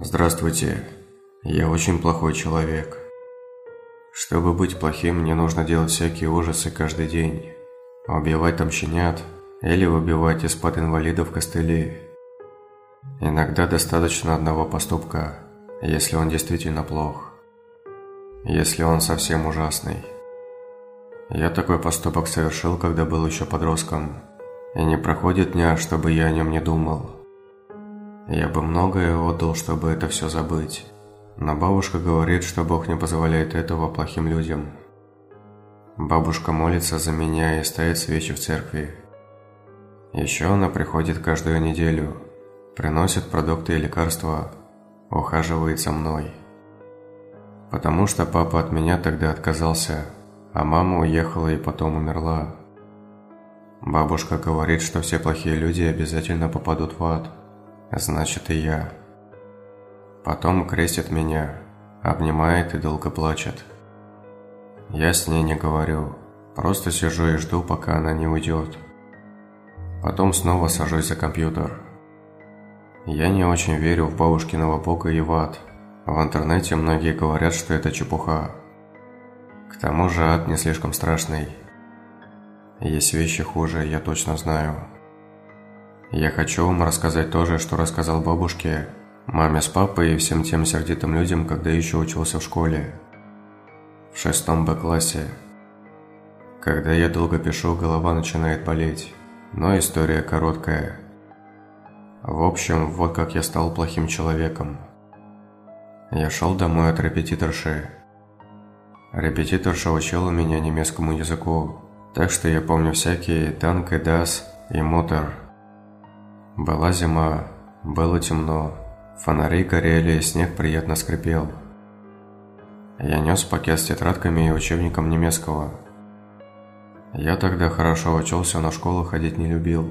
Здравствуйте. Я очень плохой человек. Чтобы быть плохим, мне нужно делать всякие ужасы каждый день. Убивать там щенят или выбивать из-под инвалидов костыли. Иногда достаточно одного поступка, если он действительно плох. Если он совсем ужасный. Я такой поступок совершил, когда был еще подростком. И не проходит дня, чтобы я о нем не думал. Я бы многое отдал, чтобы это все забыть. Но бабушка говорит, что Бог не позволяет этого плохим людям. Бабушка молится за меня и ставит свечи в церкви. Еще она приходит каждую неделю, приносит продукты и лекарства, ухаживает за мной. Потому что папа от меня тогда отказался, а мама уехала и потом умерла. Бабушка говорит, что все плохие люди обязательно попадут в ад значит и я. Потом крестит меня, обнимает и долго плачет. Я с ней не говорю, просто сижу и жду, пока она не уйдет. Потом снова сажусь за компьютер. Я не очень верю в бабушкиного бога и в ад. В интернете многие говорят, что это чепуха. К тому же ад не слишком страшный. Есть вещи хуже, я точно знаю. Я хочу вам рассказать то же, что рассказал бабушке, маме с папой и всем тем сердитым людям, когда еще учился в школе. В шестом Б-классе. Когда я долго пишу, голова начинает болеть, но история короткая. В общем, вот как я стал плохим человеком. Я шел домой от репетиторши. Репетиторша учила меня немецкому языку, так что я помню всякие «танк» и «дас» и «мотор». Была зима, было темно, фонари горели, снег приятно скрипел. Я нес пакет с тетрадками и учебником немецкого. Я тогда хорошо учился, но в школу ходить не любил.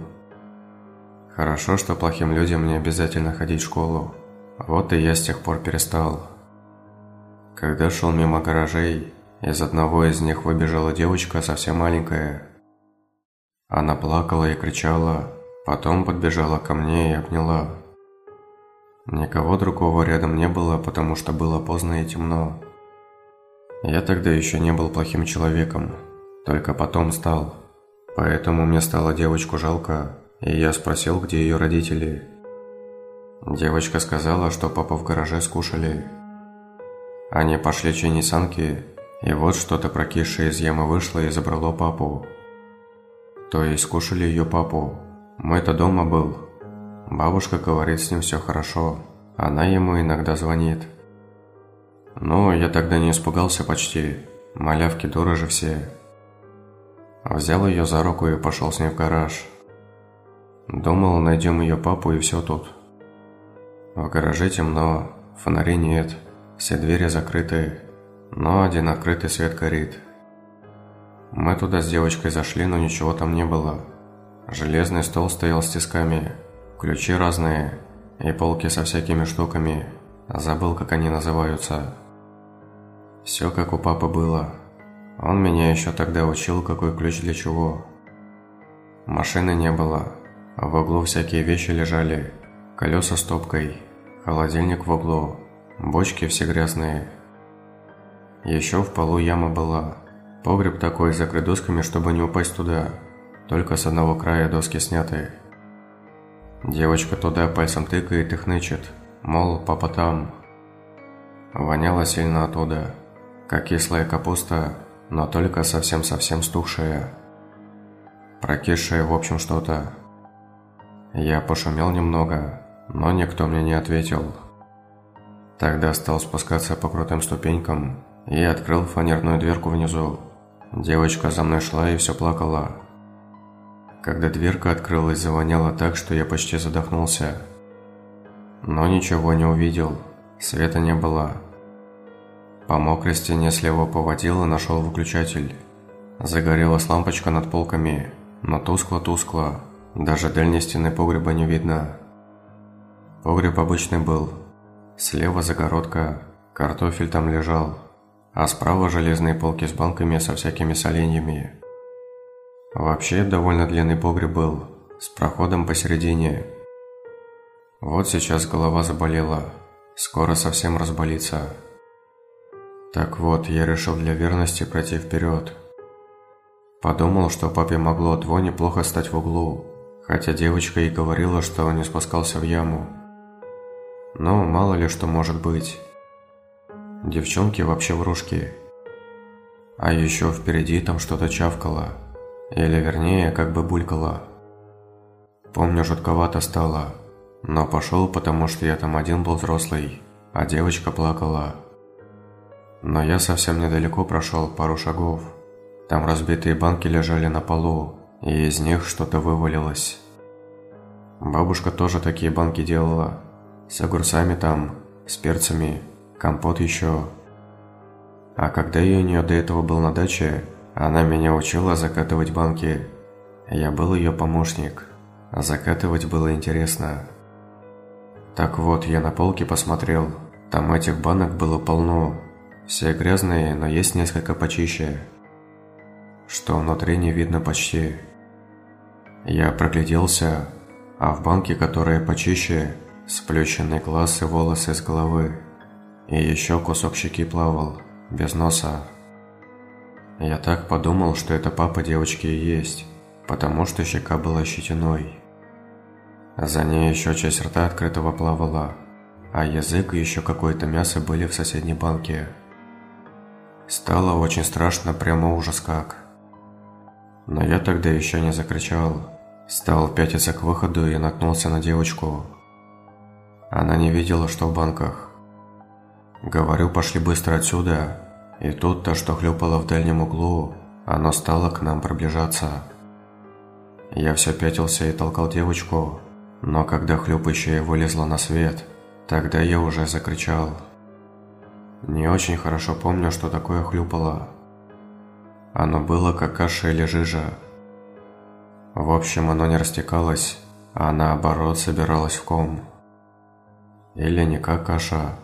Хорошо, что плохим людям не обязательно ходить в школу. Вот и я с тех пор перестал. Когда шел мимо гаражей, из одного из них выбежала девочка совсем маленькая. Она плакала и кричала Потом подбежала ко мне и обняла. Никого другого рядом не было, потому что было поздно и темно. Я тогда еще не был плохим человеком, только потом стал. Поэтому мне стало девочку жалко, и я спросил, где ее родители. Девочка сказала, что папа в гараже скушали. Они пошли чинить санки, и вот что-то прокисшее из ямы вышло и забрало папу. То есть скушали ее папу, мой-то дома был. Бабушка говорит, с ним все хорошо. Она ему иногда звонит. Но я тогда не испугался почти. Малявки дороже все. Взял ее за руку и пошел с ней в гараж. Думал, найдем ее папу и все тут. В гараже темно, фонарей нет, все двери закрыты, но один открытый свет горит. Мы туда с девочкой зашли, но ничего там не было. Железный стол стоял с тисками, ключи разные и полки со всякими штуками. Забыл, как они называются. Все как у папы было. Он меня еще тогда учил, какой ключ для чего. Машины не было. В углу всякие вещи лежали. Колеса с топкой, холодильник в углу, бочки все грязные. Еще в полу яма была. Погреб такой, закрыт досками, чтобы не упасть туда только с одного края доски сняты. Девочка туда пальцем тыкает и хнычет, мол, папа там. Воняло сильно оттуда, как кислая капуста, но только совсем-совсем стухшая. Прокисшая, в общем, что-то. Я пошумел немного, но никто мне не ответил. Тогда стал спускаться по крутым ступенькам и открыл фанерную дверку внизу. Девочка за мной шла и все плакала. Когда дверка открылась, завоняло так, что я почти задохнулся. Но ничего не увидел, света не было. По мокрой стене слева поводил и нашел выключатель. Загорелась лампочка над полками, но тускло-тускло, даже дальней стены погреба не видно. Погреб обычный был. Слева загородка, картофель там лежал, а справа железные полки с банками со всякими соленьями. Вообще довольно длинный погреб был, с проходом посередине. Вот сейчас голова заболела, скоро совсем разболится. Так вот, я решил для верности пройти вперед. Подумал, что папе могло от вони плохо стать в углу, хотя девочка и говорила, что он не спускался в яму. Но мало ли что может быть. Девчонки вообще врушки. А еще впереди там что-то чавкало. Или вернее, как бы булькало. Помню, жутковато стало. Но пошел, потому что я там один был взрослый, а девочка плакала. Но я совсем недалеко прошел, пару шагов. Там разбитые банки лежали на полу, и из них что-то вывалилось. Бабушка тоже такие банки делала. С огурцами там, с перцами, компот еще. А когда я у нее до этого был на даче, она меня учила закатывать банки. Я был ее помощник. Закатывать было интересно. Так вот, я на полке посмотрел. Там этих банок было полно. Все грязные, но есть несколько почище. Что внутри не видно почти. Я прогляделся, а в банке, которая почище, сплющенный глаз и волосы с головы. И еще кусок щеки плавал, без носа. Я так подумал, что это папа девочки и есть, потому что щека была щетиной. За ней еще часть рта открытого плавала, а язык и еще какое-то мясо были в соседней банке. Стало очень страшно, прямо ужас как. Но я тогда еще не закричал. Стал пятиться к выходу и наткнулся на девочку. Она не видела, что в банках. Говорю, пошли быстро отсюда. И тут то, что хлюпало в дальнем углу, оно стало к нам приближаться. Я все пятился и толкал девочку, но когда хлюпающая вылезла на свет, тогда я уже закричал. Не очень хорошо помню, что такое хлюпало. Оно было как каша или жижа. В общем, оно не растекалось, а наоборот собиралось в ком. Или не как каша.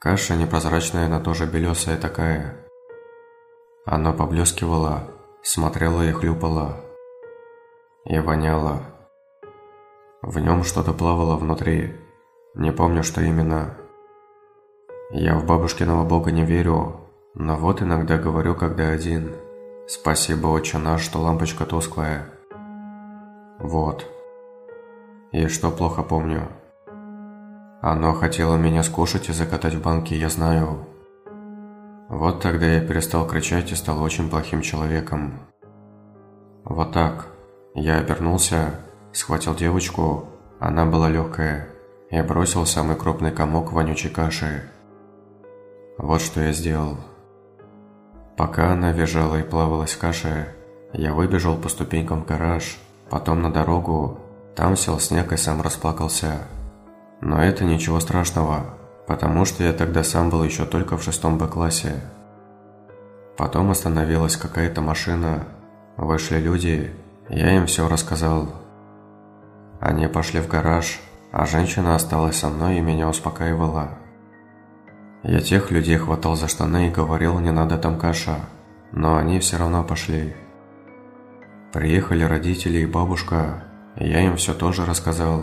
Каша непрозрачная, она тоже белесая такая. Оно поблескивало, смотрело и хлюпало. И воняло. В нем что-то плавало внутри. Не помню, что именно. Я в бабушкиного бога не верю, но вот иногда говорю, когда один. Спасибо, отче наш, что лампочка тусклая. Вот. И что плохо помню. Оно хотело меня скушать и закатать в банки, я знаю. Вот тогда я перестал кричать и стал очень плохим человеком. Вот так. Я обернулся схватил девочку, она была легкая, и бросил самый крупный комок вонючей каши. Вот что я сделал. Пока она визжала и плавалась в каше, я выбежал по ступенькам в гараж, потом на дорогу, там сел снег и сам расплакался. Но это ничего страшного, потому что я тогда сам был еще только в шестом Б-классе. Потом остановилась какая-то машина, вышли люди, я им все рассказал. Они пошли в гараж, а женщина осталась со мной и меня успокаивала. Я тех людей хватал за штаны и говорил, не надо там каша, но они все равно пошли. Приехали родители и бабушка, я им все тоже рассказал.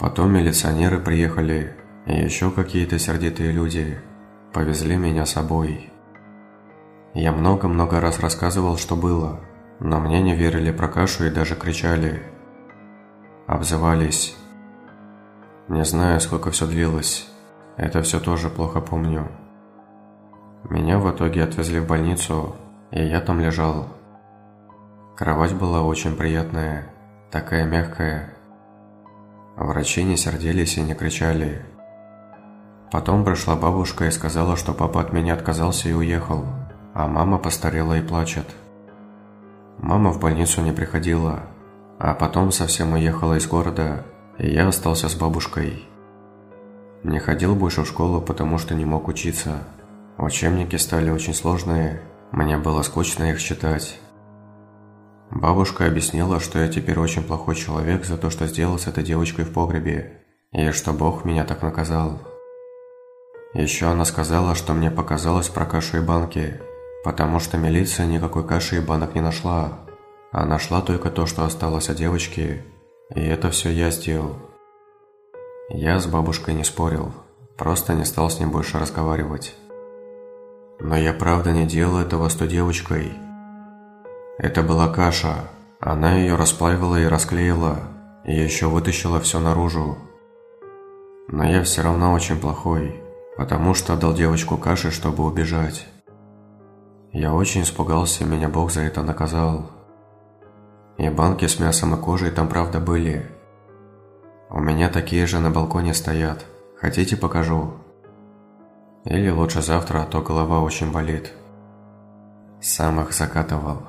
Потом милиционеры приехали, и еще какие-то сердитые люди. Повезли меня с собой. Я много-много раз рассказывал, что было, но мне не верили про кашу и даже кричали – обзывались. Не знаю, сколько все длилось. Это все тоже плохо помню. Меня в итоге отвезли в больницу, и я там лежал. Кровать была очень приятная, такая мягкая. Врачи не сердились и не кричали. Потом пришла бабушка и сказала, что папа от меня отказался и уехал, а мама постарела и плачет. Мама в больницу не приходила, а потом совсем уехала из города, и я остался с бабушкой. Не ходил больше в школу, потому что не мог учиться. Учебники стали очень сложные, мне было скучно их читать. Бабушка объяснила, что я теперь очень плохой человек за то, что сделал с этой девочкой в погребе, и что Бог меня так наказал. Еще она сказала, что мне показалось про кашу и банки, потому что милиция никакой каши и банок не нашла, а нашла только то, что осталось от девочки, и это все я сделал. Я с бабушкой не спорил. Просто не стал с ним больше разговаривать. Но я правда не делал этого с той девочкой. Это была каша. Она ее расплавила и расклеила, и еще вытащила все наружу. Но я все равно очень плохой, потому что отдал девочку каши, чтобы убежать. Я очень испугался, меня Бог за это наказал. И банки с мясом и кожей там правда были. У меня такие же на балконе стоят. Хотите покажу? Или лучше завтра, а то голова очень болит. Сам их закатывал.